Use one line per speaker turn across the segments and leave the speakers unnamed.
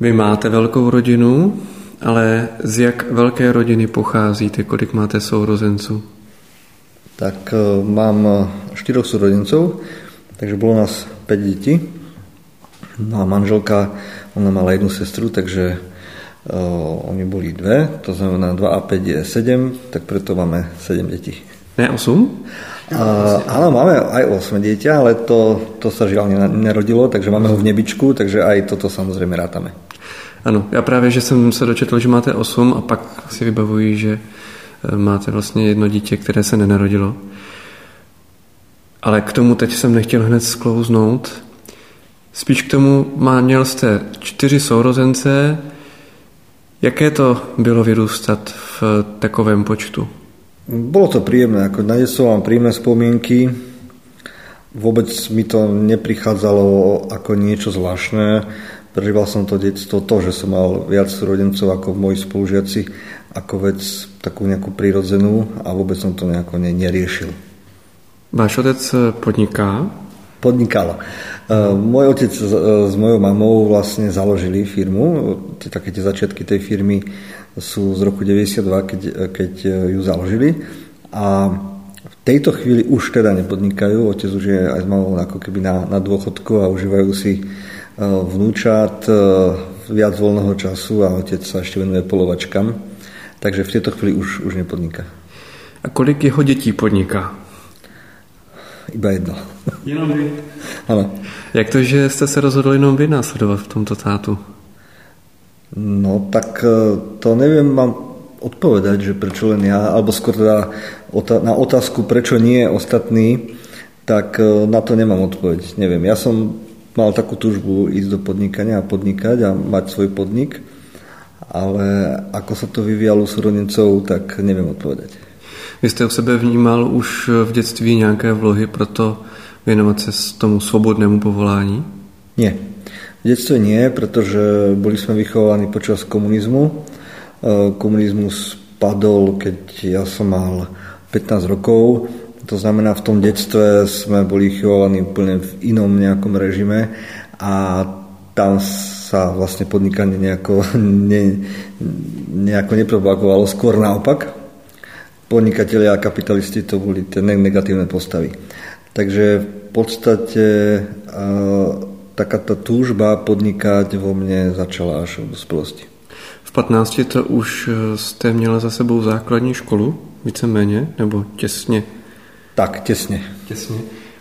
Vy máte velkou rodinu, ale z jak velké rodiny pocházíte? Kolik máte sourozenců?
Tak e, mám štyroch súrodencov, takže bolo nás 5 detí. No a manželka, ona mala jednu sestru, takže uh, oni boli dve, to znamená 2 a 5 je 7, tak preto máme 7 detí.
Ne 8?
Uh, áno, máme aj 8 dieťa, ale to, to sa žiaľ nerodilo, takže máme ho v nebičku, takže aj toto samozrejme rátame.
Ano, já právě, že jsem se dočetl, že máte 8 a pak si vybavuji, že máte vlastně jedno dítě, které se nenarodilo. Ale k tomu teď jsem nechtěl hned sklouznout. Spíš k tomu má, měl jste čtyři sourozence. Jaké to bylo vyrůstat v takovém počtu?
Bolo to príjemné, ako na detstvo mám príjemné spomienky. Vôbec mi to neprichádzalo ako niečo zvláštne. Prežíval som to detstvo, to, že som mal viac rodencov ako moji spolužiaci, ako vec takú nejakú prirodzenú a vôbec som to nejako neriešil.
Váš otec podniká?
Podnikala. Uh, môj otec s, s mojou mamou vlastne založili firmu. Také tie začiatky tej firmy sú z roku 92, keď, keď ju založili. A v tejto chvíli už teda nepodnikajú. Otec už je aj mamou ako keby na, na dôchodku a užívajú si vnúčat, uh, viac voľného času a otec sa ešte venuje polovačkám. Takže v tejto chvíli už, už nepodniká.
A kolik jeho detí podniká?
Iba jedno.
Jenom vy?
Ano.
Jak to, že jste se rozhodli jenom vy následovat v tomto tátu?
No tak e, to neviem vám odpovedať, že prečo len ja, alebo skôr teda na otázku, prečo nie ostatní, tak na to nemám odpoveď. Neviem, ja som mal takú túžbu ísť do podnikania a podnikať a mať svoj podnik, ale ako sa to vyvíjalo súrodnicou, tak neviem odpovedať.
Vy jste u sebe vnímal už v dětství nějaké vlohy pro to věnovat se tomu svobodnému povolání?
Nie. V detstve nie, pretože boli sme vychovaní počas komunizmu. E, komunizmus padol, keď ja som mal 15 rokov. To znamená, v tom detstve sme boli vychovaní úplne v inom nejakom režime a tam sa vlastne podnikanie nejako, ne, nejako nepropagovalo, skôr naopak podnikatelia a kapitalisti to boli tie negatívne postavy. Takže v podstate taká tá túžba podnikať vo mne začala až v dospelosti.
V 15 to už e, jste měla za sebou základní školu, víceméně, nebo těsně?
Tak, těsně.
Těsně.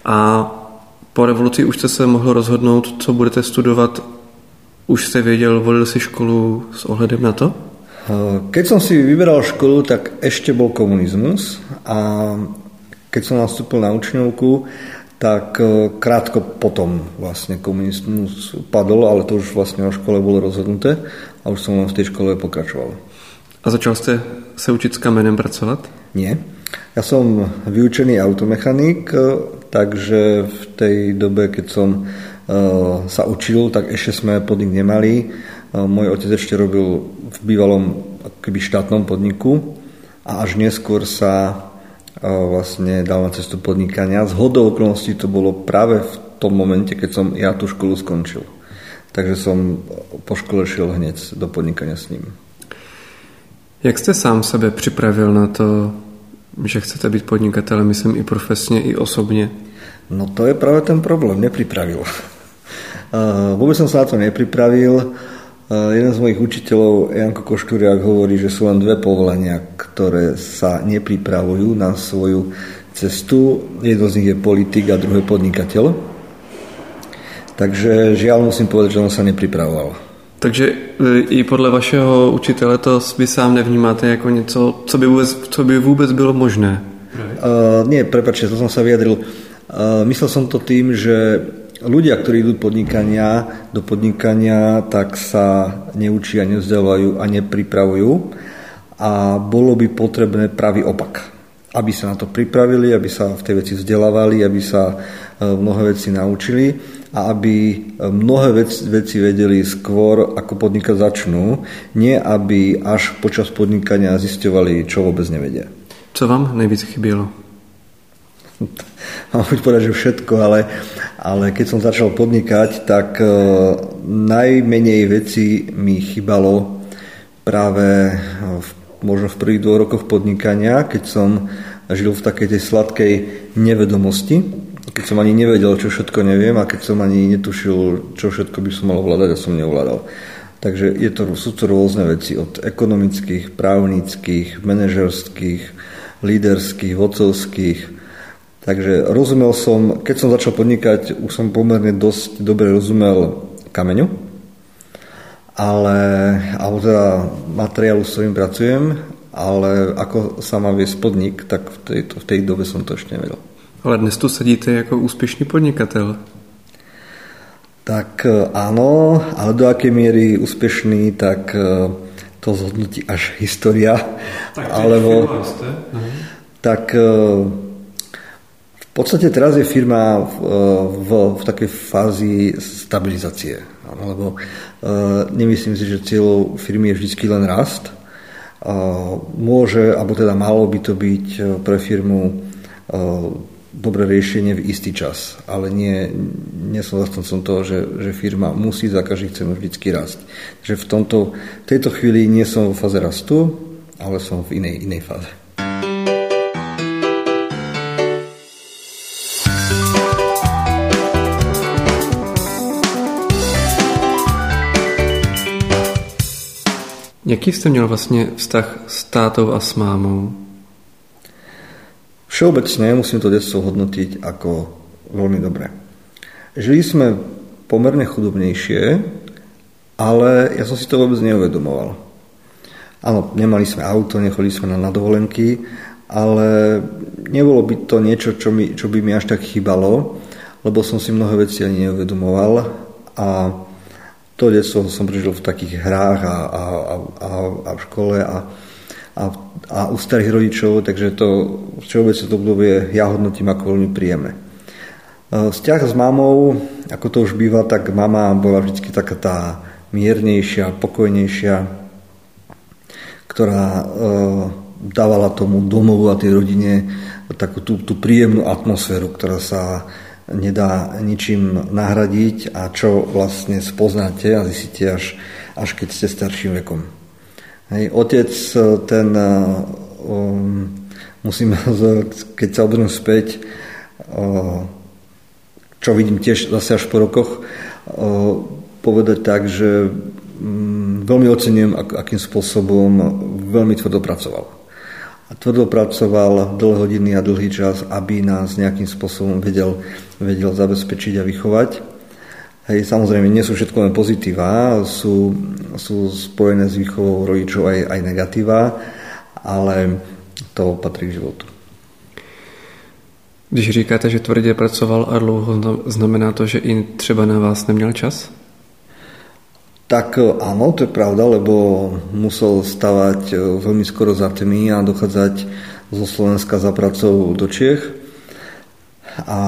A po revoluci už jste se mohl rozhodnout, co budete studovat. Už jste věděl, volil si školu s ohledem na to?
Keď som si vyberal školu, tak ešte bol komunizmus a keď som nastúpil na učňovku, tak e, krátko potom vlastne komunizmus padol, ale to už vlastne o škole bolo rozhodnuté a už som len v tej škole pokračoval.
A začal ste sa učiť s kamenem pracovať?
Nie. Ja som vyučený automechanik, e, takže v tej dobe, keď som e, sa učil, tak ešte sme podnik nemali môj otec ešte robil v bývalom keby štátnom podniku a až neskôr sa vlastne dal na cestu podnikania. Z hodou okolností to bolo práve v tom momente, keď som ja tú školu skončil. Takže som po škole šiel hneď do podnikania s ním.
Jak jste sám sebe připravil na to, že chcete být podnikatelem, myslím i profesně, i osobně?
No to je práve ten problém, nepripravil. Vôbec som sa na to nepripravil. Jeden z mojich učiteľov, Janko Košturiak, hovorí, že sú len dve povolania, ktoré sa nepripravujú na svoju cestu. Jedno z nich je politik a druhé podnikateľ. Takže žiaľ musím povedať, že on sa nepripravoval.
Takže e, i podle vašeho učitele to vy sám nevnímáte jako něco, co by vůbec, co by vůbec bylo možné?
Uh, nie, prepačte, to som sa vyjadril. Uh, myslel som to tým, že ľudia, ktorí idú podnikania, do podnikania, tak sa neučia, nevzdelávajú a nepripravujú. A bolo by potrebné pravý opak. Aby sa na to pripravili, aby sa v tej veci vzdelávali, aby sa e, mnohé veci naučili a aby e, mnohé veci, veci vedeli skôr, ako podnikať začnú, nie aby až počas podnikania zisťovali, čo vôbec nevedia.
Co vám nejvíc chybělo?
mám chuť povedať, že všetko, ale, ale keď som začal podnikať, tak uh, najmenej veci mi chýbalo práve v, možno v prvých dvoch rokoch podnikania, keď som žil v takej tej sladkej nevedomosti, keď som ani nevedel, čo všetko neviem a keď som ani netušil, čo všetko by som mal ovládať a som neovládal. Takže je to, sú to rôzne veci od ekonomických, právnických, manažerských, líderských, vodcovských. Takže rozumel som, keď som začal podnikať, už som pomerne dosť dobre rozumel kameňu, ale, alebo teda materiálu, s ktorým pracujem, ale ako sa má viesť podnik, tak v, tejto, v tej dobe som to ešte nevedel.
Ale dnes tu sedíte jako úspěšný podnikatel.
Tak e, áno, ale do akej miery úspešný, tak e, to zhodnotí až história.
Tak alebo,
tak e, v podstate teraz je firma v, v, v takej fázi stabilizácie. Lebo nemyslím si, že cieľou firmy je vždy len rast. Môže, alebo teda malo by to byť pre firmu dobré riešenie v istý čas, ale nie, nie som zastancom toho, že, že firma musí za každý cenu vždycky rásť. Takže v, tomto, v tejto chvíli nie som v fáze rastu, ale som v inej, inej fáze.
Jaký jste měl vlastně vztah s tátou a s mámou?
Všeobecne musím to detstvo hodnotiť ako veľmi dobré. Žili sme pomerne chudobnejšie, ale ja som si to vôbec neuvedomoval. Áno, nemali sme auto, nechodili sme na dovolenky, ale nebolo by to niečo, čo, mi, čo by mi až tak chýbalo, lebo som si mnohé veci ani neuvedomoval a to detstvo som prežil v takých hrách a, a, a, a v škole a, a, a u starých rodičov, takže to všeobecne to obdobie ja hodnotím ako veľmi príjemné. E, vzťah s mamou, ako to už býva, tak mama bola vždy taká tá miernejšia, pokojnejšia, ktorá e, dávala tomu domovu a tej rodine takú tú, tú príjemnú atmosféru, ktorá sa nedá ničím nahradiť a čo vlastne spoznáte a zistíte až, až keď ste starším vekom. Hej, otec, e, ten, e, um, musím, keď sa obzriem späť, uh, čo vidím tiež zase až po rokoch, uh, povedať tak, že um, veľmi ocením, ak, akým spôsobom veľmi tvrdo pracoval. A tvrdo pracoval dlhé hodiny a dlhý čas, aby nás nejakým spôsobom vedel, vedel zabezpečiť a vychovať. Hej, samozrejme, nie sú všetko len pozitíva, sú, sú spojené s výchovou rodičov aj, aj negatíva, ale to patrí k životu.
Když říkáte, že tvrdě pracoval a dlouho, znamená to, že i třeba na vás neměl čas?
Tak áno, to je pravda, lebo musel stavať veľmi skoro za tmy a dochádzať zo Slovenska za pracou do Čiech a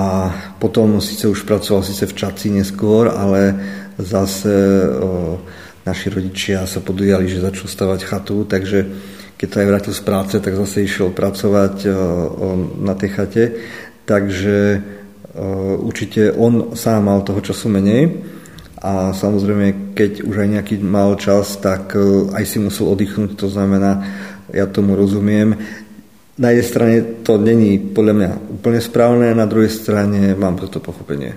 potom síce už pracoval síce v Čaci neskôr, ale zase o, naši rodičia sa podujali, že začal stavať chatu, takže keď sa aj vrátil z práce, tak zase išiel pracovať o, o, na tej chate. Takže určite on sám mal toho času menej a samozrejme, keď už aj nejaký mal čas, tak aj si musel oddychnúť, to znamená, ja tomu rozumiem na jednej strane to není podľa mňa úplne správne, na druhej strane mám toto pochopenie.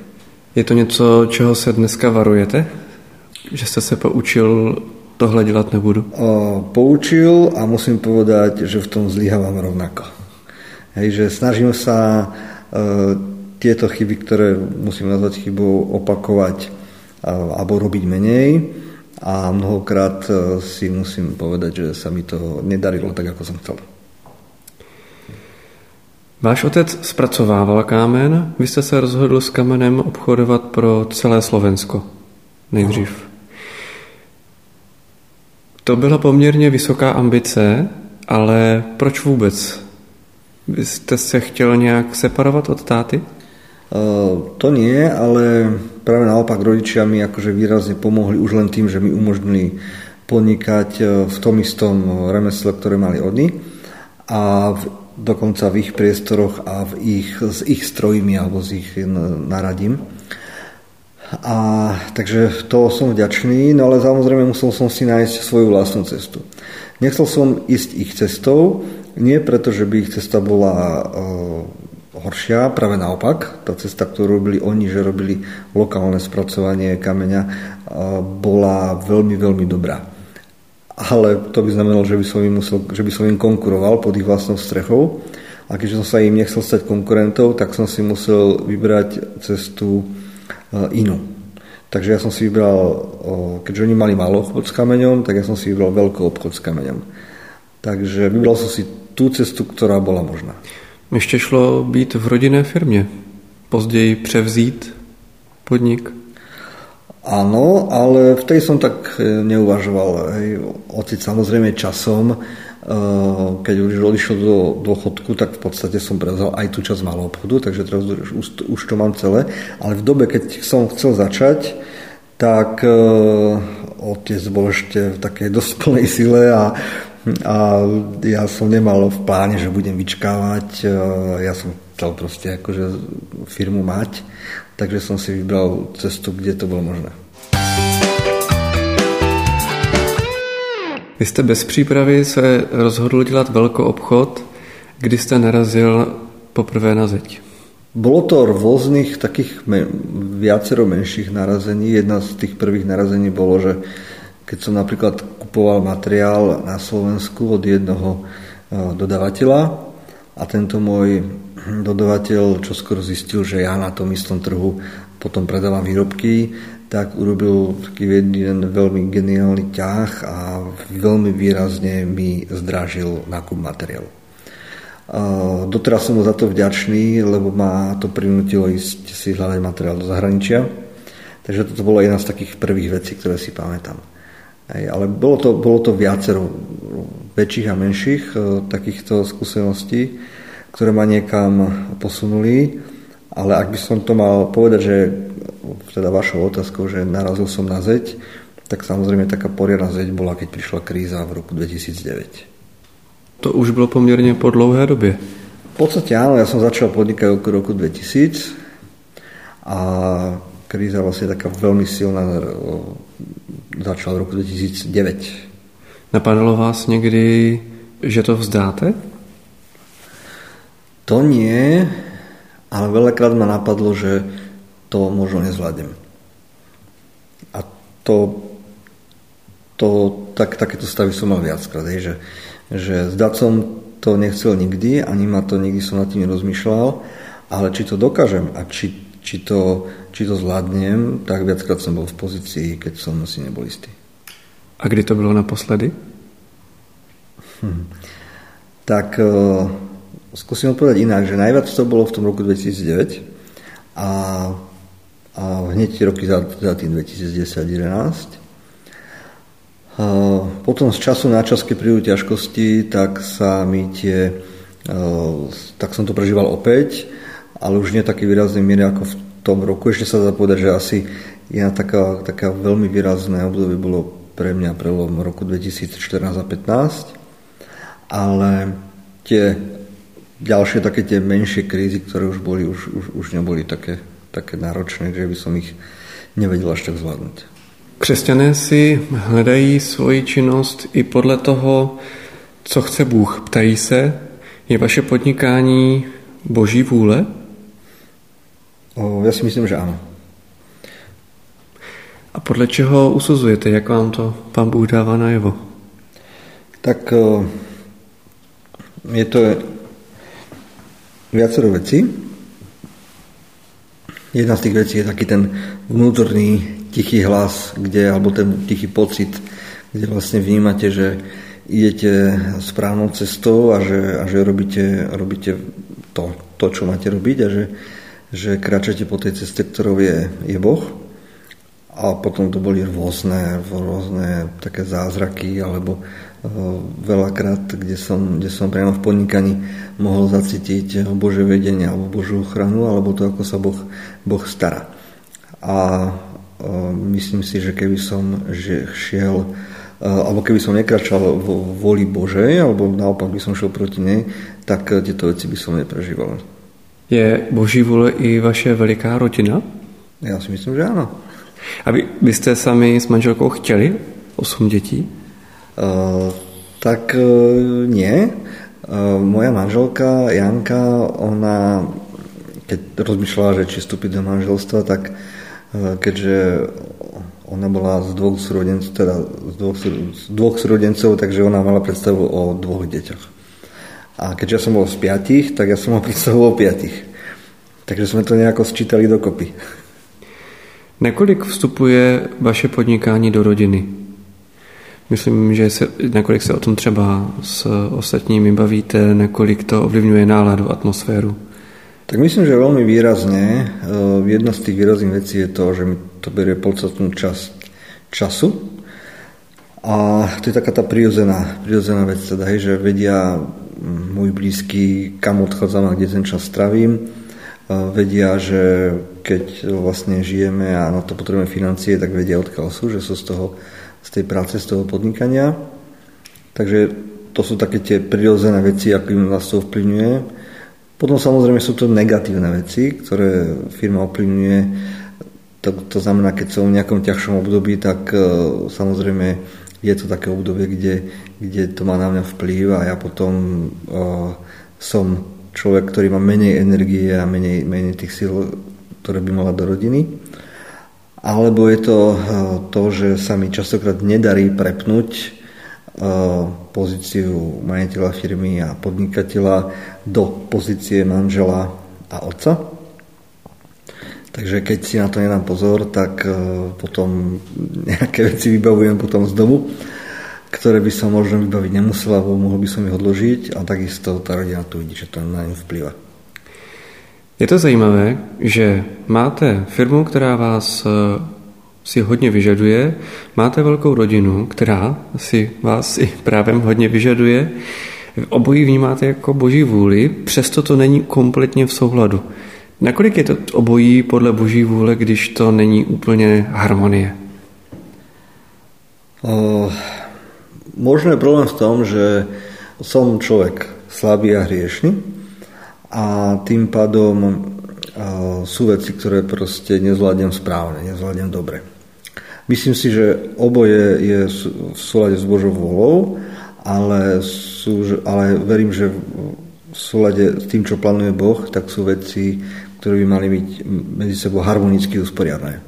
Je to něco, čeho se dneska varujete? Že ste sa poučil tohle dělat nebudu?
O, poučil a musím povedať, že v tom zlyhávam rovnako. Hej, že snažím sa e, tieto chyby, ktoré musím nazvať chybou, opakovať e, alebo robiť menej a mnohokrát e, si musím povedať, že sa mi to nedarilo tak, ako som chcel.
Váš otec zpracovával kámen, vy jste se rozhodl s kamenem obchodovat pro celé Slovensko nejdřív. To byla poměrně vysoká ambice, ale proč vůbec? Vy jste se chtěl nějak separovat od táty?
Uh, to nie, ale práve naopak rodičia mi akože výrazne pomohli už len tým, že mi umožnili podnikať v tom istom remesle, ktoré mali oni. A v dokonca v ich priestoroch a v ich, s ich strojmi alebo s ich naradím. A, takže to som vďačný, no ale samozrejme musel som si nájsť svoju vlastnú cestu. Nechcel som ísť ich cestou, nie preto, že by ich cesta bola e, horšia, práve naopak. Tá cesta, ktorú robili oni, že robili lokálne spracovanie kameňa, e, bola veľmi, veľmi dobrá. Ale to by znamenalo, že by som im, musel, že by som im konkuroval pod ich vlastnou strechou. A keďže som sa im nechcel stať konkurentov, tak som si musel vybrať cestu Eh, inú. Takže ja som si vybral, keďže oni mali malý obchod s kameňom, tak ja som si vybral veľký obchod s kameňom. Takže vybral som si tú cestu, ktorá bola možná.
Ještě šlo být v rodinné firmě, později převzít podnik?
Áno, ale v tej som tak eh, neuvažoval. Hej. Ociť samozrejme časom Eh, keď už odišiel do dôchodku, tak v podstate som prevzal aj tú časť malého obchodu, takže teraz už, už to mám celé. Ale v dobe, keď som chcel začať, tak uh, otec bol ešte v takej dosť plnej sile a, a ja som nemal v pláne, že budem vyčkávať. Ja som chcel proste akože firmu mať, takže som si vybral cestu, kde to bolo možné.
Vy jste bez přípravy se rozhodl dělat velkou obchod. Kdy jste narazil poprvé na zeď?
Bolo to rôznych takých me, viacero menších narazení. Jedna z tých prvých narazení bolo, že keď som napríklad kupoval materiál na Slovensku od jednoho e, dodavateľa a tento môj dodavateľ čo skoro zistil, že ja na tom istom trhu potom predávam výrobky, tak urobil taký jeden veľmi geniálny ťah a veľmi výrazne mi zdražil nákup materiálu. Doteraz som mu za to vďačný, lebo ma to prinútilo ísť si hľadať materiál do zahraničia. Takže toto bola jedna z takých prvých vecí, ktoré si pamätám. ale bolo to, bolo to viacero väčších a menších e, takýchto skúseností, ktoré ma niekam posunuli. Ale ak by som to mal povedať, že teda vašou otázkou, že narazil som na zeď, tak samozrejme taká poriadna zeď bola, keď prišla kríza v roku 2009.
To už bylo poměrně po dlouhé době.
V podstate áno, ja som začal podnikať v roku 2000 a kríza vlastne taká veľmi silná začala v roku 2009.
Napadalo vás někdy, že to vzdáte?
To nie, ale veľakrát ma napadlo, že to možno nezvládnem. A to, to tak, takéto stavy som mal viackrát, že, že zdať som to nechcel nikdy, ani ma to nikdy som nad tým nerozmýšľal, ale či to dokážem a či, či, to, či to zvládnem, tak viackrát som bol v pozícii, keď som si nebol istý.
A kdy to bylo naposledy?
Hm. Tak uh, skúsim odpovedať inak, že najviac to bolo v tom roku 2009 a a hneď roky za, za tým 2010-2011. Potom z času na čas, keď prídu ťažkosti, tak sa mi tie, tak som to prežíval opäť, ale už nie taký výrazný miere ako v tom roku. Ešte sa dá že asi jedna taká, taká veľmi výrazné obdobie bolo pre mňa prelom roku 2014 a 2015, ale tie ďalšie také tie menšie krízy, ktoré už boli, už, už, už neboli také také náročné, že by som ich nevedel až tak zvládnuť.
Křesťané si hledají svoji činnost i podle toho, co chce Bůh. Ptají se, je vaše podnikání boží vůle?
O, já si myslím, že ano.
A podle čeho usuzujete, jak vám to pán Bůh dává najevo?
Tak je to viacero vecí. Jedna z tých vecí je taký ten vnútorný tichý hlas, kde, alebo ten tichý pocit, kde vlastne vnímate, že idete správnou cestou a že, a že robíte, robíte to, to, čo máte robiť a že, že kráčate po tej ceste, ktorou je, je Boh. A potom to boli rôzne, rôzne také zázraky alebo veľakrát, kde som, kde som priamo v podnikaní mohol zacítiť Bože vedenie alebo Božú ochranu, alebo to, ako sa Boh, boh stará. A myslím si, že keby som že šiel alebo keby som nekračal vo voli Božej, alebo naopak by som šel proti nej, tak tieto veci by som neprežíval.
Je Boží vůle i vaše veliká rodina?
Já si myslím, že ano.
A vy, byste sami s manželkou chtěli 8 dětí?
Tak uh, nie. Moja manželka Janka, ona keď rozmýšľala, že či vstúpiť do manželstva, tak uh, keďže ona bola z dvoch súrodencov, teda z dvoch, z dvoch súrodencov, takže ona mala predstavu o dvoch deťoch. A keďže ja som bol z piatich, tak ja som mal predstavu o piatich. Takže sme to nejako sčítali dokopy.
Nakolik vstupuje vaše podnikání do rodiny? Myslím, že se, nakolik se o tom třeba s ostatními bavíte, nakolik to ovlivňuje náladu, atmosféru?
Tak myslím, že veľmi výrazne. E, jedna z tých výrazných vecí je to, že mi to berie podstatnú časť času. A to je taká tá prirodzená, prirodzená vec, teda, hej, že vedia môj blízky, kam odchádzam a kde ten čas stravím. E, vedia, že keď vlastne žijeme a na to potrebujeme financie, tak vedia, odkiaľ sú, že sú z toho, z tej práce, z toho podnikania. Takže to sú také tie prirodzené veci, akým nás to ovplyvňuje. Potom samozrejme sú to negatívne veci, ktoré firma ovplyvňuje. To, to znamená, keď som v nejakom ťažšom období, tak uh, samozrejme je to také obdobie, kde, kde to má na mňa vplyv a ja potom uh, som človek, ktorý má menej energie a menej, menej tých síl, ktoré by mala do rodiny. Alebo je to uh, to, že sa mi častokrát nedarí prepnúť pozíciu majiteľa firmy a podnikateľa do pozície manžela a otca. Takže keď si na to nedám pozor, tak e, potom nejaké veci vybavujem potom z domu, ktoré by som možno vybaviť nemusel, alebo mohol by som ich odložiť a takisto tá rodina tu vidí, že to na ňu vplyva.
Je to zajímavé, že máte firmu, která vás e, si hodně vyžaduje, máte velkou rodinu, která si vás i právem hodně vyžaduje, obojí vnímáte jako boží vůli, přesto to není kompletně v souhladu. Nakolik je to obojí podle boží vůle, když to není úplně harmonie?
Uh, možno je problém v tom, že som človek slabý a hriešný a tým pádom uh, sú veci, ktoré proste nezvládnem správne, nezvládnem dobre. Myslím si, že oboje je v súlade s Božou volou, ale, sú, ale verím, že v súlade s tým, čo plánuje Boh, tak sú veci, ktoré by mali byť medzi sebou harmonicky usporiadané.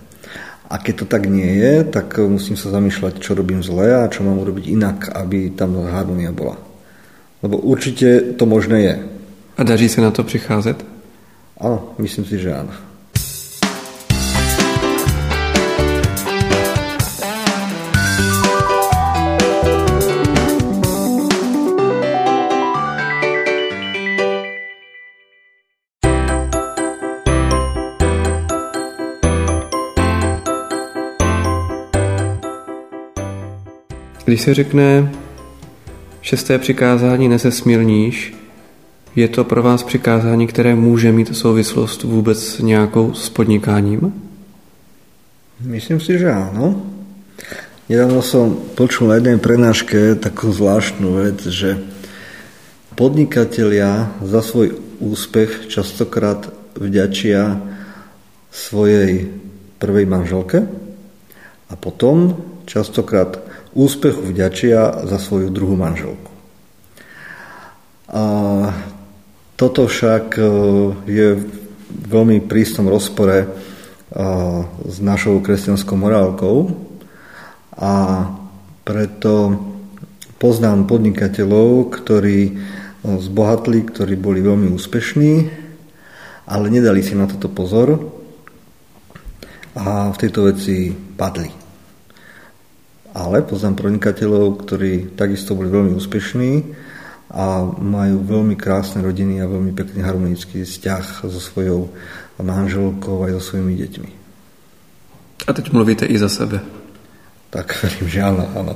A keď to tak nie je, tak musím sa zamýšľať, čo robím zle a čo mám urobiť inak, aby tam harmonia bola. Lebo určite to možné je.
A daří sa na to pricházet?
Áno, myslím si, že áno.
Když se řekne šesté přikázání nesesmilníš, je to pro vás přikázání, které může mít souvislost vůbec nějakou s podnikáním?
Myslím si, že áno. Nedávno som počul na jednej prednáške takú zvláštnu vec, že podnikatelia za svoj úspech častokrát vďačia svojej prvej manželke a potom častokrát úspechu vďačia za svoju druhú manželku. A toto však e, je v veľmi prísnom rozpore e, s našou kresťanskou morálkou. A preto poznám podnikateľov, ktorí e, zbohatli, ktorí boli veľmi úspešní, ale nedali si na toto pozor a v tejto veci padli. Ale poznám podnikateľov, ktorí takisto boli veľmi úspešní a majú veľmi krásne rodiny a veľmi pekný harmonický vzťah so svojou manželkou aj so svojimi deťmi.
A teď mluvíte i za sebe.
Tak verím, že áno, áno.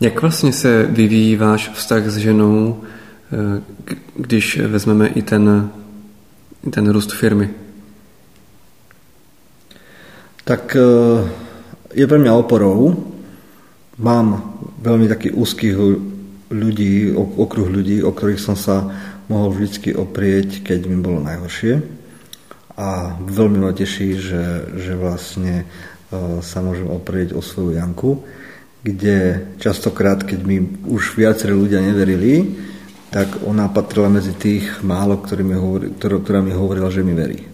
Jak vlastně se vyvíjí váš vztah s ženou, eh, když vezmeme i ten, ten růst firmy?
Tak eh, je pre mňa oporou, mám veľmi taký úzkých ľudí, okruh ľudí, o ktorých som sa mohol vždy oprieť, keď mi bolo najhoršie. A veľmi ma teší, že, že vlastne uh, sa môžem oprieť o svoju Janku, kde častokrát, keď mi už viacerí ľudia neverili, tak ona patrila medzi tých málo, ktorý mi hovoril, ktorá, ktorá mi hovorila, že mi verí.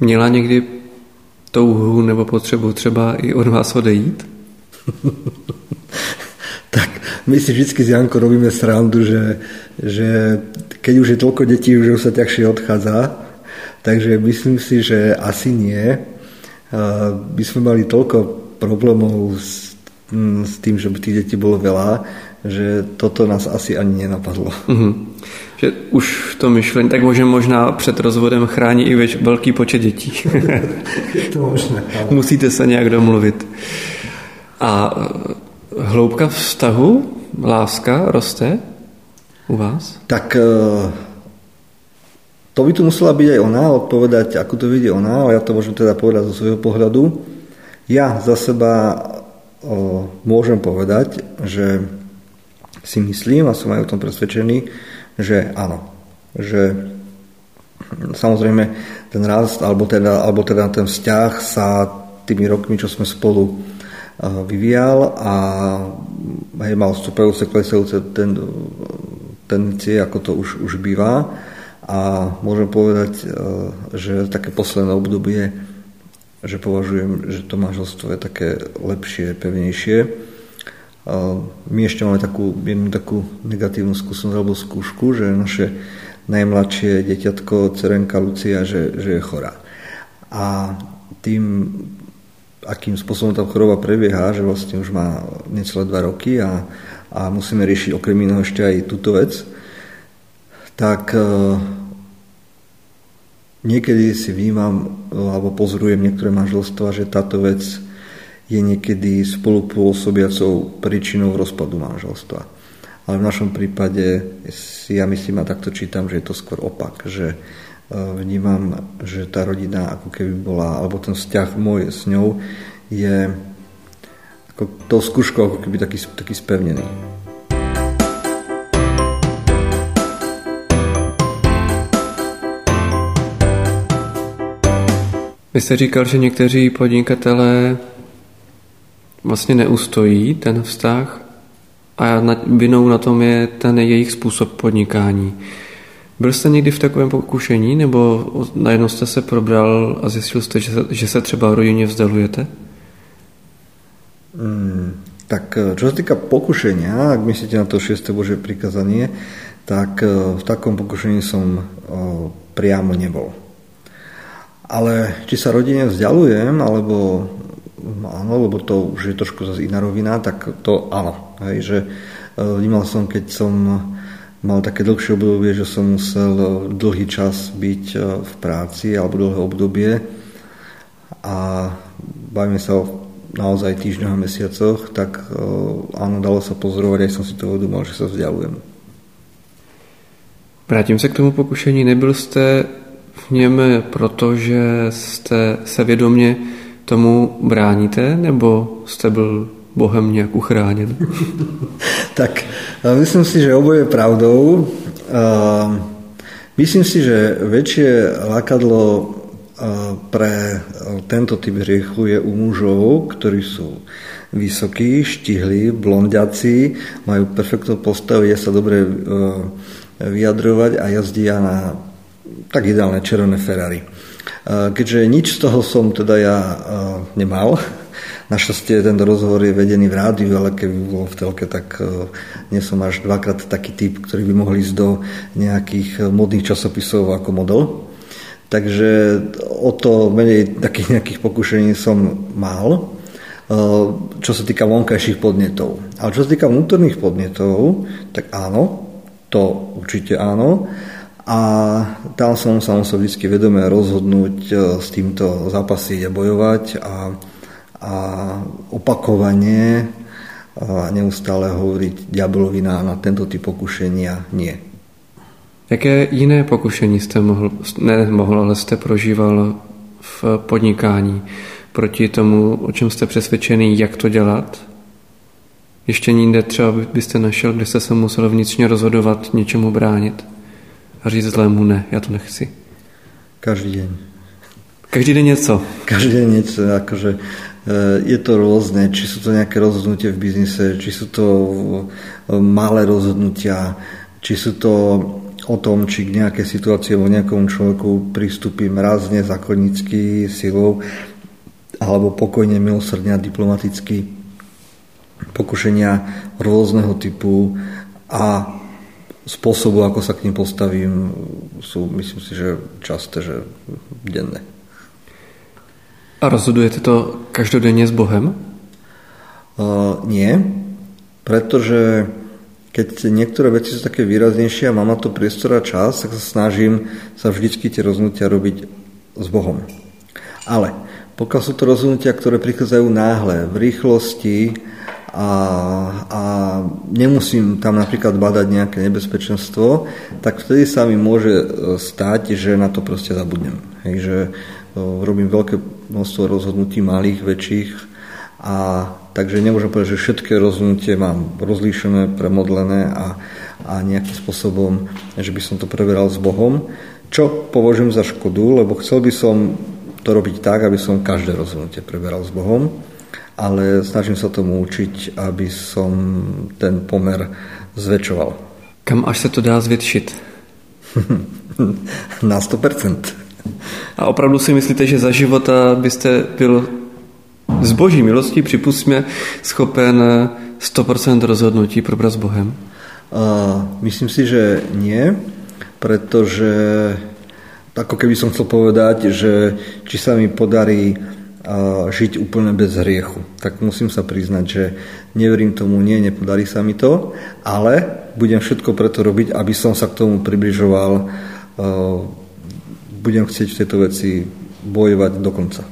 Měla někdy touhu nebo potřebu třeba i od vás odejít?
my si vždy s Jankou robíme srandu, že, že keď už je toľko detí, už sa ťažšie odchádza. Takže myslím si, že asi nie. By sme mali toľko problémov s, s tým, že by tých detí bolo veľa, že toto nás asi ani nenapadlo. Mm-hmm.
Že už v tom myšlení, tak možná, možná před rozvodem chrání i věč, velký počet dětí.
to možné.
Musíte se nějak domluvit. A hloubka vztahu, láska roste u vás?
Tak e, to by tu musela byť aj ona, odpovedať, ako to vidí ona, ale ja to môžem teda povedať zo svojho pohľadu. Ja za seba o, môžem povedať, že si myslím a som aj o tom presvedčený, že áno. Že samozrejme ten rast alebo teda, alebo teda ten vzťah sa tými rokmi, čo sme spolu e, vyvíjal a hej, mal stúpajúce, klesajúce ten, tendencie, ako to už, už býva. A môžem povedať, e, že také posledné obdobie, že považujem, že to manželstvo je také lepšie, pevnejšie my ešte máme takú, jednu takú negatívnu skúsenosť alebo skúšku, že naše najmladšie deťatko, cerenka Lucia, že, že je chorá. A tým, akým spôsobom tá choroba prebieha, že vlastne už má necelé dva roky a, a musíme riešiť okrem iného ešte aj túto vec, tak e, niekedy si vnímam alebo pozorujem niektoré manželstva, že táto vec je niekedy spolupôsobiacou príčinou rozpadu manželstva. Ale v našom prípade si ja myslím a takto čítam, že je to skôr opak, že e, vnímam, že tá rodina ako keby bola, alebo ten vzťah môj s ňou je ako tou skúškou ako keby taký, taký spevnený.
Vy jste říkal, že někteří podnikatelé vlastně neustojí ten vztah a vinou na tom je ten jejich způsob podnikání. Byl jste někdy v takovém pokušení, nebo najednou jste se probral a zjistil jste, že se, že se třeba rodině vzdalujete?
Mm, tak čo sa týka pokušenia, ak myslíte na to 6. Bože prikazanie, tak e, v takom pokušení som o, e, priamo nebol. Ale či sa rodine vzdialujem, alebo áno, lebo to už je trošku zase iná rovina, tak to áno. Hej, že vnímal som, keď som mal také dlhšie obdobie, že som musel dlhý čas byť e, v práci alebo dlhé obdobie a bavíme sa o naozaj týždňoch a mesiacoch, tak e, áno, dalo sa pozorovať, aj som si to uvedomil, že sa vzdialujem.
Vrátím se k tomu pokušení. Nebyl jste v něm proto, že jste se vědomě tomu bráníte, nebo jste byl Bohem nějak uchráněn?
tak myslím si, že oboje je pravdou. Myslím si, že väčšie lákadlo pre tento typ hriechu je u mužov, ktorí sú vysokí, štihlí, blondiaci, majú perfektnú postavu, je sa dobre vyjadrovať a jazdia na tak ideálne červené Ferrari. Keďže nič z toho som teda ja nemal, Našťastie ten rozhovor je vedený v rádiu, ale keby bol v telke, tak nie som až dvakrát taký typ, ktorý by mohol ísť do nejakých modných časopisov ako model. Takže o to menej takých nejakých pokušení som mal, čo sa týka vonkajších podnetov. Ale čo sa týka vnútorných podnetov, tak áno, to určite áno. A tam som sa musel vždy vedome rozhodnúť e, s týmto zápasiť a bojovať a, a opakovane a neustále hovoriť diabelovi na, na tento typ pokušenia nie.
Jaké jiné pokušení jste mohl, ne mohl, ale jste prožíval v podnikání proti tomu, o čem jste přesvědčený, jak to dělat? ještě jinde třeba byste našel, kde jste se musel vnitřně rozhodovat něčemu bránit a říct zlému ne, já to nechci.
Každý deň.
Každý deň něco.
Každý deň něco, akože je to rôzne, či sú to nejaké rozhodnutie v biznise, či sú to malé rozhodnutia, či sú to o tom, či k nejakej situácii alebo nejakomu človeku pristúpim rázne zákonnícky silou alebo pokojne, milosrdne a diplomaticky pokušenia rôzneho typu a spôsobu, ako sa k ním postavím, sú, myslím si, že časté, že denné.
A rozhodujete to každodenně s Bohem?
Uh, nie, pretože keď niektoré veci sú také výraznejšie a mám na to priestor a čas, tak sa snažím sa vždycky tie rozhodnutia robiť s Bohom. Ale pokiaľ sú to rozhodnutia, ktoré prichádzajú náhle, v rýchlosti a, a nemusím tam napríklad badať nejaké nebezpečenstvo, tak vtedy sa mi môže stať, že na to proste zabudnem. Hej, že robím veľké množstvo rozhodnutí malých, väčších a takže nemôžem povedať, že všetky rozhodnutie mám rozlíšené, premodlené a, a nejakým spôsobom, že by som to preberal s Bohom, čo považujem za škodu, lebo chcel by som to robiť tak, aby som každé rozhodnutie preberal s Bohom, ale snažím sa tomu učiť, aby som ten pomer zväčšoval.
Kam až sa to dá zväčšiť?
Na 100%.
A opravdu si myslíte, že za života byste byl z boží milosti, připustíme, schopen 100% rozhodnutí probrat s Bohem?
Uh, myslím si, že nie, pretože ako keby som chcel povedať, že či sa mi podarí uh, žiť úplne bez hriechu. Tak musím sa priznať, že neverím tomu, nie, nepodarí sa mi to, ale budem všetko preto robiť, aby som sa k tomu približoval uh, budem chcieť v tejto veci bojovať do konca.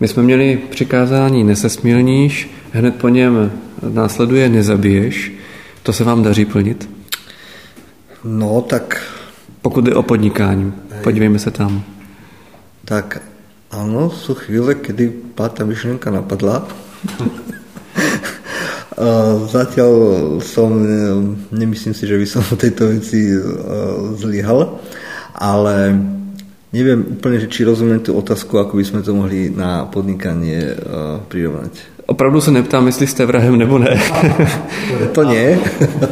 My jsme měli přikázání nesesmilníš, hned po něm následuje nezabiješ. To se vám daří plnit?
No, tak...
Pokud je o podnikání, podívejme se tam.
Tak áno, sú chvíle, kedy tá myšlienka napadla. Zatiaľ som, nemyslím si, že by som v tejto veci zlyhal, ale neviem úplne, že či rozumiem tú otázku, ako by sme to mohli na podnikanie prirovnať.
Opravdu se neptám, jestli jste vrahem nebo ne.
to nie.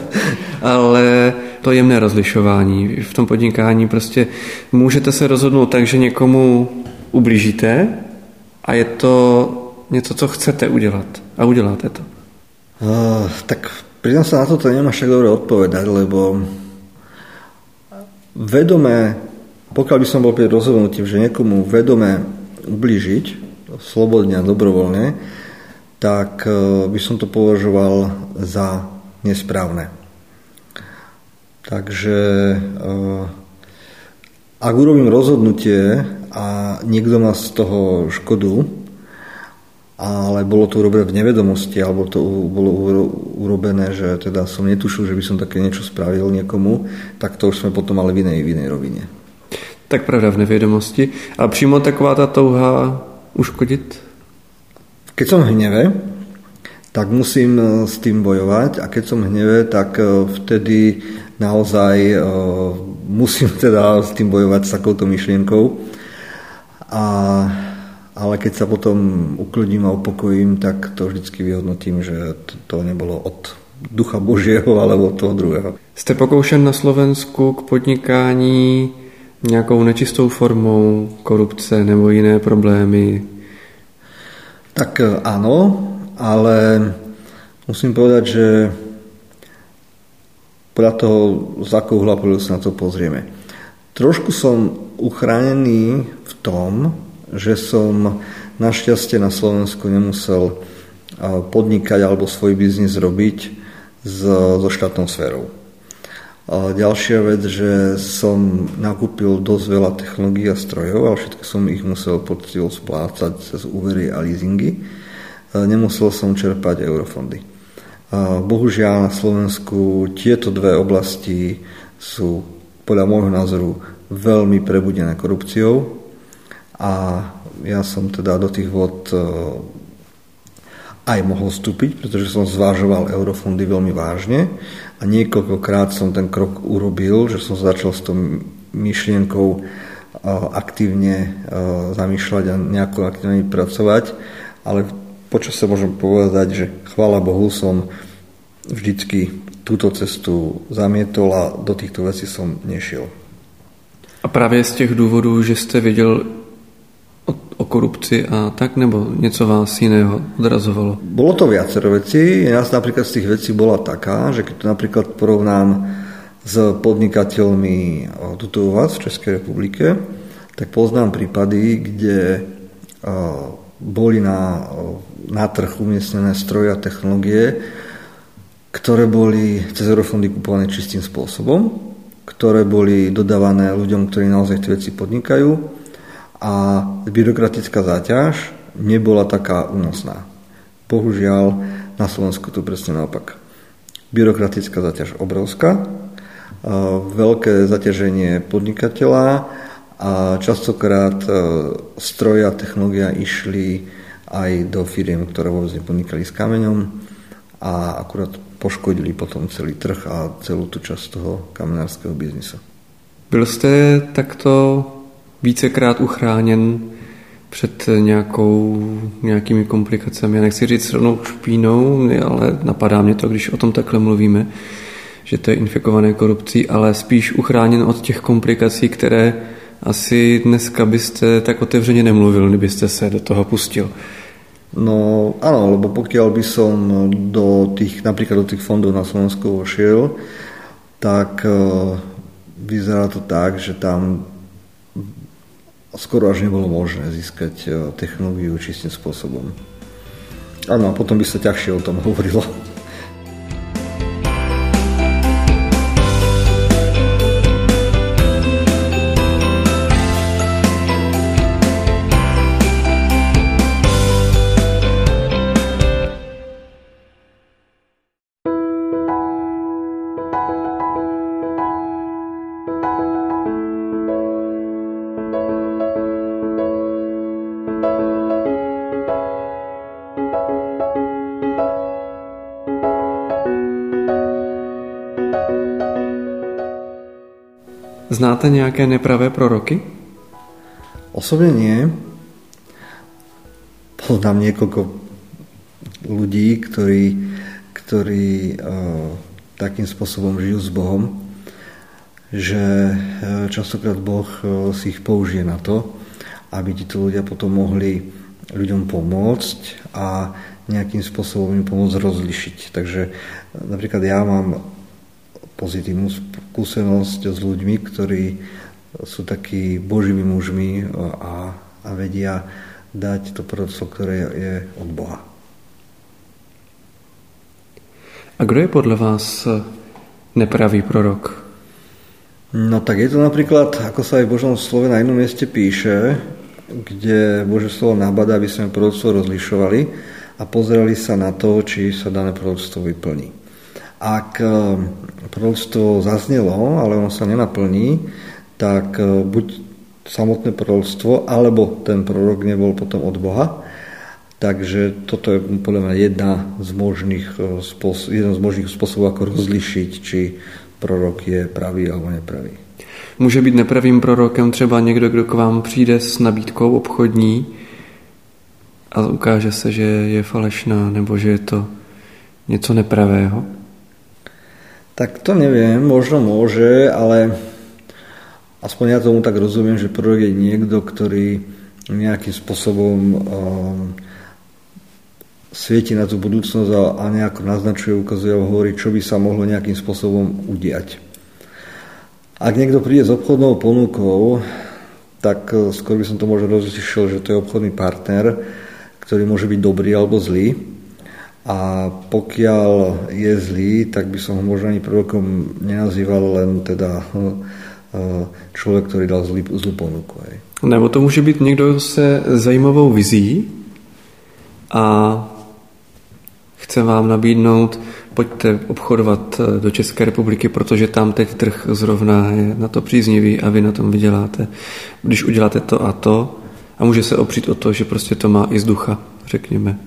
Ale to jemné rozlišování v tom podnikání prostě můžete se rozhodnout tak, že někomu ublížíte a je to něco, co chcete udělat a uděláte to.
Tak priznám sa na toto nemám však dobre odpovedať, lebo vedomé, pokiaľ by som bol pri rozhodnutí, že niekomu vedomé ublížiť, slobodne a dobrovoľne, tak by som to považoval za nesprávne. Takže ak urobím rozhodnutie a niekto má z toho škodu, ale bolo to urobené v nevedomosti, alebo to bolo urobené, že teda som netušil, že by som také niečo spravil niekomu, tak to už sme potom mali v inej, v inej rovine.
Tak pravda v nevědomosti. A přímo taková ta touha uškodit?
Keď som v hneve, tak musím e, s tým bojovať a keď som v hneve, tak e, vtedy naozaj e, musím teda s tým bojovať s takouto myšlienkou. A ale keď sa potom uklidím a upokojím, tak to vždycky vyhodnotím, že to nebolo od ducha Božieho, alebo od toho druhého.
Jste pokoušen na Slovensku k podnikání nějakou nečistou formou korupce nebo jiné problémy?
Tak e, áno, ale musím povedať, že podľa toho, z akého hľadu sa na to pozrieme. Trošku som uchránený v tom, že som našťastie na Slovensku nemusel podnikať alebo svoj biznis robiť so štátnou sférou. A ďalšia vec, že som nakúpil dosť veľa technológií a strojov a všetko som ich musel poctivo splácať cez úvery a leasingy. Nemusel som čerpať eurofondy. A bohužiaľ na Slovensku tieto dve oblasti sú podľa môjho názoru veľmi prebudené korupciou a ja som teda do tých vod e, aj mohol vstúpiť, pretože som zvážoval eurofondy veľmi vážne a niekoľkokrát som ten krok urobil, že som začal s tou myšlienkou e, aktívne zamýšľať a nejako aktívne pracovať, ale počas sa môžem povedať, že chvála Bohu som vždycky túto cestu zamietol a do týchto vecí som nešiel.
A právě z těch důvodů, že jste věděl o, o korupci a tak, nebo něco vás jiného odrazovalo?
Bolo to viacero vecí. Nás napríklad z tých vecí bola taká, že keď to napríklad porovnám s podnikateľmi tuto u vás v Českej republike, tak poznám prípady, kde boli na, na trh umiestnené stroje a technológie, ktoré boli cez eurofondy kupované čistým spôsobom, ktoré boli dodávané ľuďom, ktorí naozaj tie veci podnikajú a byrokratická záťaž nebola taká únosná. Bohužiaľ, na Slovensku to presne naopak. Byrokratická záťaž obrovská, veľké zaťaženie podnikateľa a častokrát e, stroje a technológia išli aj do firiem, ktoré vôbec nepodnikali s kameňom a akurát poškodili potom celý trh a celou tu časť toho kamenářského biznisu.
Byl jste takto vícekrát uchráněn před nějakou, nějakými komplikacemi. Já nechci říct rovnou špínou, ale napadá mě to, když o tom takhle mluvíme, že to je infikované korupcí, ale spíš uchráněn od těch komplikací, které asi dneska byste tak otevřeně nemluvil, kdybyste se do toho pustil.
No áno, lebo pokiaľ by som do tých, napríklad do tých fondov na Slovensku vošiel, tak uh, vyzerá to tak, že tam skoro až nebolo možné získať uh, technológiu čistým spôsobom. Áno, a potom by sa ťažšie o tom hovorilo.
Znáte nějaké nepravé proroky?
Osobne nie. Poznám niekoľko ľudí, ktorí, ktorí uh, takým spôsobom žijú s Bohom, že uh, častokrát Boh uh, si ich použije na to, aby títo ľudia potom mohli ľuďom pomôcť a nejakým spôsobom im pomôcť rozlišiť. Takže napríklad ja mám pozitívnu skúsenosť s ľuďmi, ktorí sú takí božími mužmi a, a vedia dať to proroctvo, ktoré je od Boha.
A kdo je podľa vás nepravý prorok?
No tak je to napríklad, ako sa aj v Božom slove na jednom mieste píše, kde Bože slovo nabada, aby sme proroctvo rozlišovali a pozerali sa na to, či sa dané proroctvo vyplní. Ak eh, proroctvo zaznelo, ale ono sa nenaplní, tak eh, buď samotné proroctvo, alebo ten prorok nebol potom od Boha. Takže toto je podľa mňa jedna z možných spôsob, jeden z možných spôsobov, ako rozlišiť, či prorok je pravý alebo nepravý.
Může být nepravým prorokem třeba někdo, kdo k vám přijde s nabídkou obchodní a ukáže se, že je falešná nebo že je to něco nepravého?
Tak to neviem, možno môže, ale aspoň ja tomu tak rozumiem, že prorok je niekto, ktorý nejakým spôsobom um, svieti na tú budúcnosť a, a nejako naznačuje, ukazuje hovorí, čo by sa mohlo nejakým spôsobom udiať. Ak niekto príde s obchodnou ponukou, tak uh, skôr by som to možno rozlišil, že to je obchodný partner, ktorý môže byť dobrý alebo zlý a pokiaľ je zlý, tak by som ho možno ani prorokom nenazýval len teda hm, člověk, který dal zlý, zlú ponuku. Aj.
Nebo to může být někdo se zajímavou vizí a chce vám nabídnout pojďte obchodovat eh, do České republiky, protože tam teď trh zrovna je na to příznivý a vy na tom vyděláte. Když uděláte to a to, a může se opřít o to, že prostě to má i z ducha, řekněme.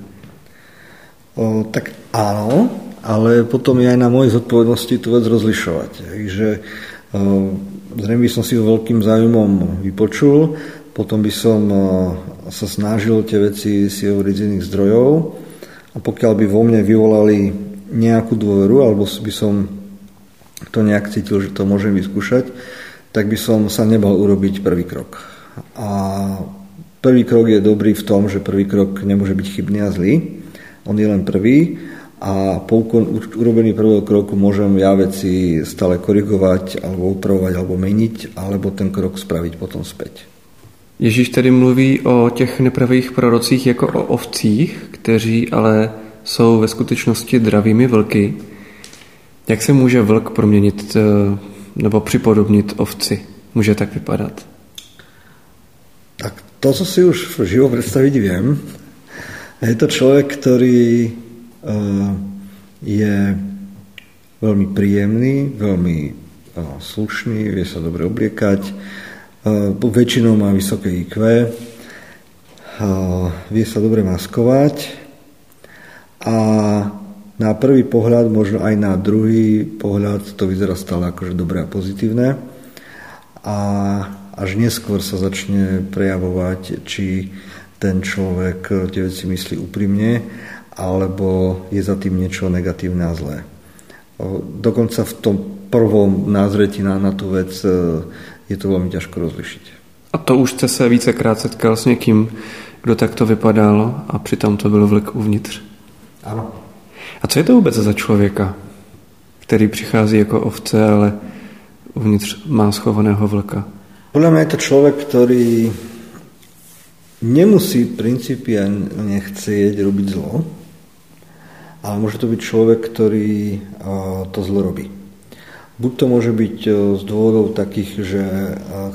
O, tak áno, ale potom je aj na mojej zodpovednosti tu vec rozlišovať. Takže zrejme by som si ho veľkým zájmom vypočul, potom by som sa snažil tie veci si hovoriť z iných zdrojov a pokiaľ by vo mne vyvolali nejakú dôveru, alebo by som to nejak cítil, že to môžem vyskúšať, tak by som sa nebal urobiť prvý krok. A prvý krok je dobrý v tom, že prvý krok nemôže byť chybný a zlý. On je len prvý a po urobení prvého kroku môžem ja veci stále korigovať alebo upravovať alebo meniť alebo ten krok spraviť potom späť.
Ježíš tedy mluví o těch nepravých prorocích jako o ovcích, kteří ale jsou ve skutečnosti dravými vlky. Jak se může vlk proměnit eh, nebo připodobnit ovci? Může tak vypadat?
Tak to, co si už živo představit vím, je to člověk, který uh, je veľmi príjemný, veľmi uh, slušný, vie sa dobre obliekať, uh, väčšinou má vysoké IQ, vie sa dobre maskovať a na prvý pohľad, možno aj na druhý pohľad to vyzerá stále akože dobré a pozitívne. A až neskôr sa začne prejavovať, či ten človek tie veci myslí úprimne alebo je za tým niečo negatívne a zlé. Dokonca v tom prvom názretí na, na tú vec e, je to veľmi ťažko rozlišiť.
A to už jste se vícekrát setkal s někým, kdo takto vypadal a přitom to byl vlk uvnitř?
Ano.
A co je to vůbec za člověka, který přichází jako ovce, ale uvnitř má schovaného vlka?
Podľa mňa je to človek, ktorý nemusí principiálne chcieť robiť zlo, ale môže to byť človek, ktorý to zlo robí. Buď to môže byť z dôvodov takých, že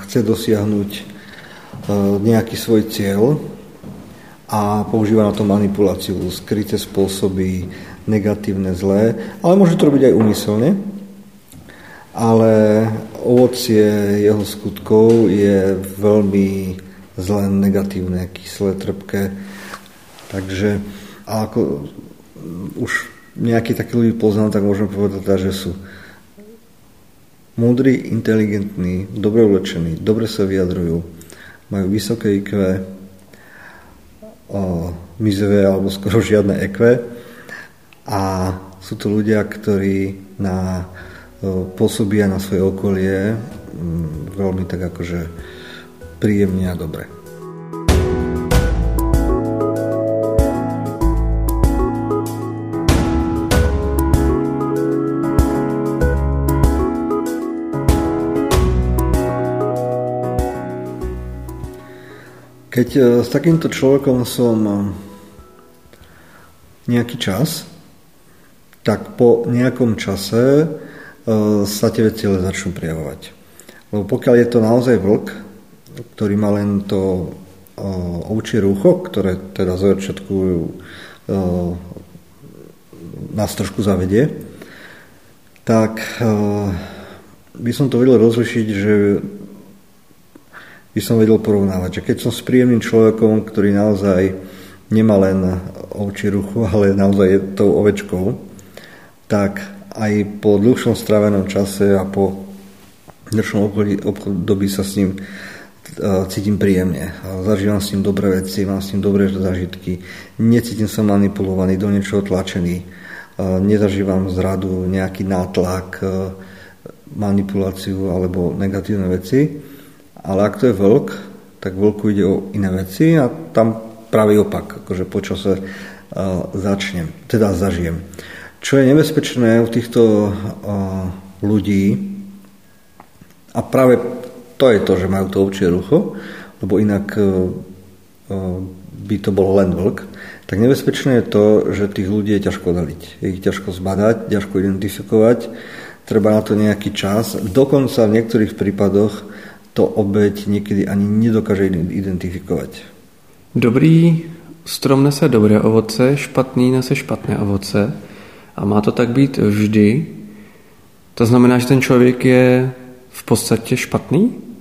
chce dosiahnuť nejaký svoj cieľ, a používa na to manipuláciu, skryté spôsoby, negatívne, zlé, ale môže to robiť aj úmyselne. Ale ovocie jeho skutkov je veľmi zlé, negatívne, kyslé, trpké. Takže a ako už nejaký taký ľudí poznám, tak môžem povedať, že sú múdri, inteligentní, dobre ulečení, dobre sa vyjadrujú, majú vysoké IQ, mizové alebo skoro žiadne ekve. A sú to ľudia, ktorí na, pôsobia na svoje okolie veľmi tak akože príjemne a dobre. Keď e, s takýmto človekom som e, nejaký čas, tak po nejakom čase e, sa tie veci začnú prijavovať. Lebo pokiaľ je to naozaj vlk, ktorý má len to ovčie rúcho, ktoré teda za začiatku nás trošku zavedie, tak by som to vedel rozlišiť, že by som vedel porovnávať. Že keď som s príjemným človekom, ktorý naozaj nemá len ovčí ruchu, ale naozaj je tou ovečkou, tak aj po dlhšom strávenom čase a po dlhšom období sa s ním e, cítim príjemne. Zažívam s ním dobré veci, mám s ním dobré zažitky, necítim sa manipulovaný, do niečoho tlačený, e, nezažívam zradu, nejaký nátlak, e, manipuláciu alebo negatívne veci ale ak to je vlk, tak vlku ide o iné veci a tam pravý opak, akože po čase uh, začnem, teda zažijem. Čo je nebezpečné u týchto ľudí, a práve to je to, že majú to ovčie rucho, lebo inak uh, by to bol len vlk, tak nebezpečné je to, že tých ľudí je ťažko odhaliť. Je ich ťažko zbadať, ťažko identifikovať, treba na to nejaký čas. Dokonca v niektorých prípadoch to obeď niekedy ani nedokáže identifikovať.
Dobrý strom nese dobré ovoce, špatný nese špatné ovoce. A má to tak být vždy? To znamená, že ten člověk je v podstatě špatný?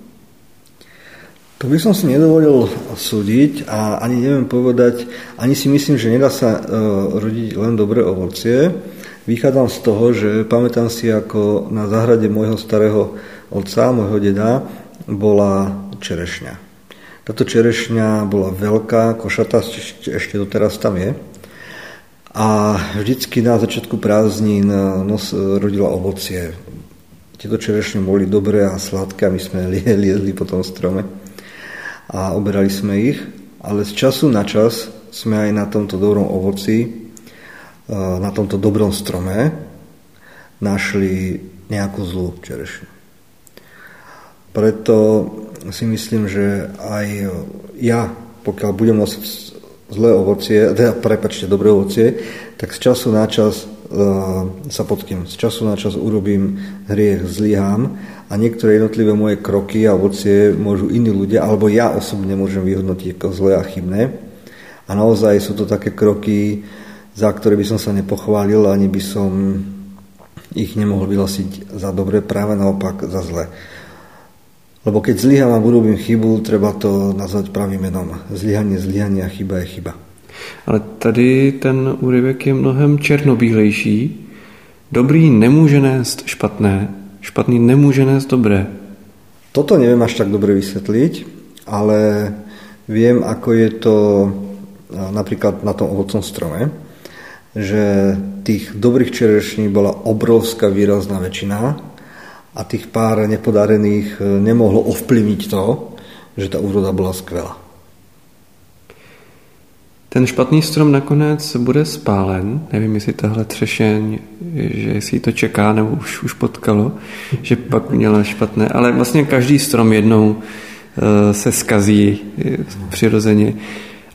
To by som si nedovolil súdiť a ani neviem povedať, ani si myslím, že nedá sa uh, rodiť len dobré ovocie. Vychádzam z toho, že pamätám si, ako na záhrade môjho starého otca, môjho deda, bola čerešňa. Táto čerešňa bola veľká, košatá, ešte doteraz tam je. A vždycky na začiatku prázdnin e, nos, rodila ovocie. Tieto čerešne boli dobré a sladké a my sme liezli po tom strome a oberali sme ich, ale z času na čas sme aj na tomto dobrom ovoci, e, na tomto dobrom strome našli nejakú zlú čerešňu. Preto si myslím, že aj ja, pokiaľ budem nosiť zlé ovocie, teda prepačte, dobré ovocie, tak z času na čas sa potkým. Z času na čas urobím hriech, zlyhám a niektoré jednotlivé moje kroky a ovocie môžu iní ľudia, alebo ja osobne môžem vyhodnotiť ako zlé a chybné. A naozaj sú to také kroky, za ktoré by som sa nepochválil, ani by som ich nemohol vyhlasiť za dobré, práve naopak za zlé. Lebo keď zlyhám a urobím chybu, treba to nazvať pravým menom. Zlyhanie, zlyhanie a chyba je chyba.
Ale tady ten úryvek je mnohem černobílejší. Dobrý nemůže nést špatné, špatný nemôže nést dobré.
Toto neviem až tak dobre vysvetliť, ale viem, ako je to napríklad na tom ovocnom strome, že tých dobrých čerešní bola obrovská výrazná väčšina a tých pár nepodarených e, nemohlo ovplyvniť to, že tá úroda bola skvelá.
Ten špatný strom nakonec bude spálen. Nevím, jestli tahle třešeň, že jestli to čeká, nebo už, už potkalo, že pak měla špatné. Ale vlastně každý strom jednou uh, se skazí eh, přirozeně.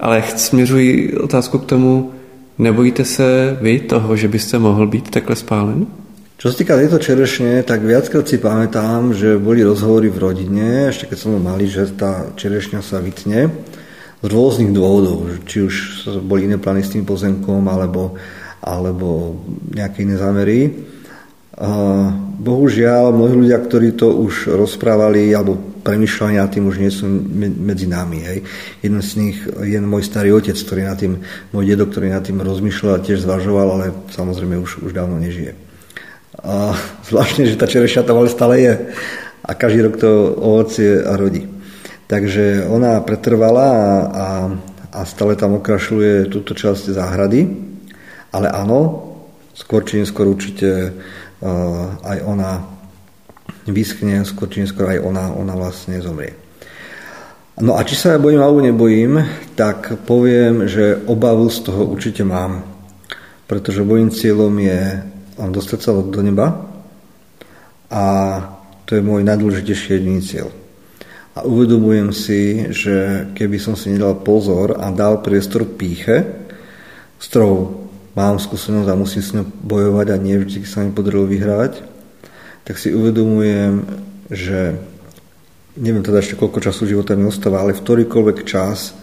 Ale směřuji otázku k tomu, nebojíte se vy toho, že byste mohl být takhle spálen?
Čo sa týka tejto čerešne, tak viackrát si pamätám, že boli rozhovory v rodine, ešte keď som malý, že tá čerešňa sa vytne z rôznych dôvodov, či už boli iné plány s tým pozemkom, alebo, alebo nejaké iné zámery. Bohužiaľ, mnohí ľudia, ktorí to už rozprávali alebo premyšľali nad tým, už nie sú medzi nami. Hej. Jeden z nich je môj starý otec, ktorý nad tým, môj dedo, ktorý nad tým rozmýšľal a tiež zvažoval, ale samozrejme už, už dávno nežije. A zvláštne, že tá čerešňa tam ale stále je a každý rok to ovocie rodí. Takže ona pretrvala a, a, stále tam okrašľuje túto časť záhrady. Ale áno, skôr či neskôr určite uh, aj ona vyschne, skôr či neskôr aj ona, ona vlastne zomrie. No a či sa ja bojím alebo nebojím, tak poviem, že obavu z toho určite mám. Pretože mojím cieľom je dostať sa do neba a to je môj najdôležitejší jediný cieľ. A uvedomujem si, že keby som si nedal pozor a dal priestor píche, s ktorou mám skúsenosť a musím s ňou bojovať a nie vždy sa mi podarilo vyhrať, tak si uvedomujem, že neviem teda ešte koľko času života mi ostáva, ale v ktorýkoľvek čas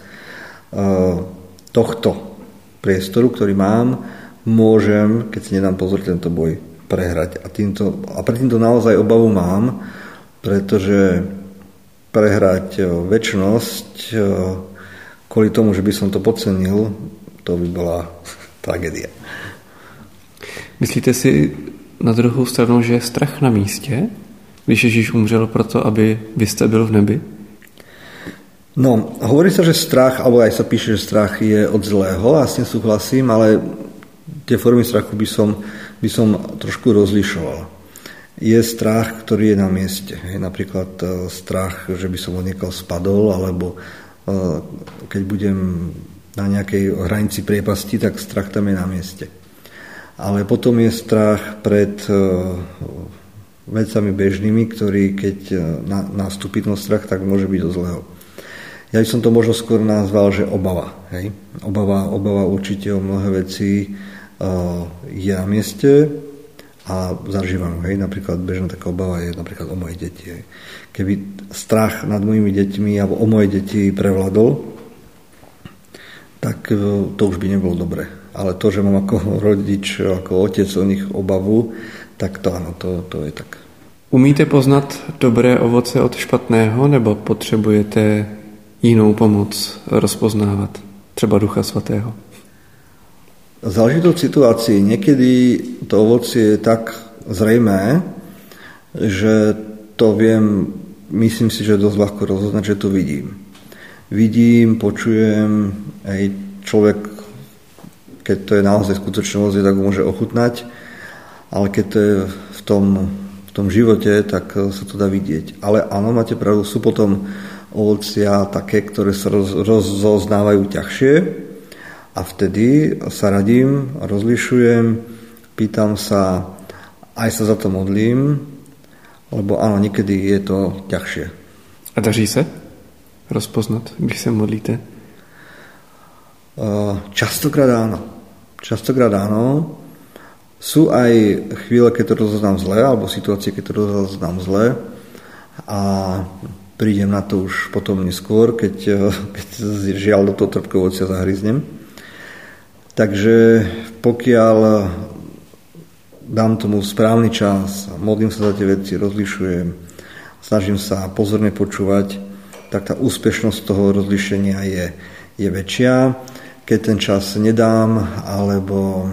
uh, tohto priestoru, ktorý mám, môžem, keď si nedám pozor, tento boj prehrať. A, týmto, a pre týmto naozaj obavu mám, pretože prehrať eh, väčšnosť eh, kvôli tomu, že by som to podcenil, to by bola tragédia.
Myslíte si na druhou stranu, že je strach na místě, když Ježíš umřel proto, aby vy jste byl v nebi?
No, hovorí sa, že strach, alebo aj sa píše, že strach je od zlého, a s tým súhlasím, ale tie formy strachu by som, by som trošku rozlišoval je strach, ktorý je na mieste. Je napríklad e, strach, že by som odniekal spadol, alebo e, keď budem na nejakej hranici priepasti, tak strach tam je na mieste. Ale potom je strach pred e, vecami bežnými, ktorý keď nastúpi ten strach, tak môže byť do zlého. Ja by som to možno skôr nazval, že obava. Hej? Obava, obava určite o mnohé veci je na mieste, a zažívam. Hej. Napríklad bežná taká obava je napríklad o moje deti. Hej. Keby strach nad mojimi deťmi alebo o moje deti prevladol, tak e, to už by nebolo dobre. ale to, že mám ako rodič, ako otec o nich obavu, tak to áno, to, to je tak.
Umíte poznat dobré ovoce od špatného, nebo potřebujete jinou pomoc rozpoznávat, třeba Ducha Svatého?
Záleží to od situácii. Niekedy to ovocie je tak zrejmé, že to viem, myslím si, že dosť ľahko rozoznať, že to vidím. Vidím, počujem, aj človek, keď to je naozaj skutočné ovocie, tak ho môže ochutnať, ale keď to je v tom tom živote, tak sa to dá vidieť. Ale áno, máte pravdu, sú potom ovocia také, ktoré sa roz, rozoznávajú ťažšie a vtedy sa radím, rozlišujem, pýtam sa, aj sa za to modlím, lebo áno, niekedy je to ťažšie.
A daří se rozpoznat, když se modlíte?
Častokrát áno. Častokrát áno. Sú aj chvíle, keď to rozoznám zle, alebo situácie, keď to rozoznám zle a prídem na to už potom neskôr, keď, keď žiaľ do toho ocia zahryznem. Takže pokiaľ dám tomu správny čas, modlím sa za tie veci, rozlišujem, snažím sa pozorne počúvať, tak tá úspešnosť toho rozlišenia je, je väčšia. Keď ten čas nedám, alebo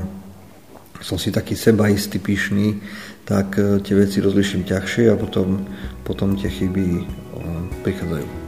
som si taký sebaistý, pyšný, tak e, tie veci rozliším ťažšie a potom, potom tie chyby e, prichádzajú.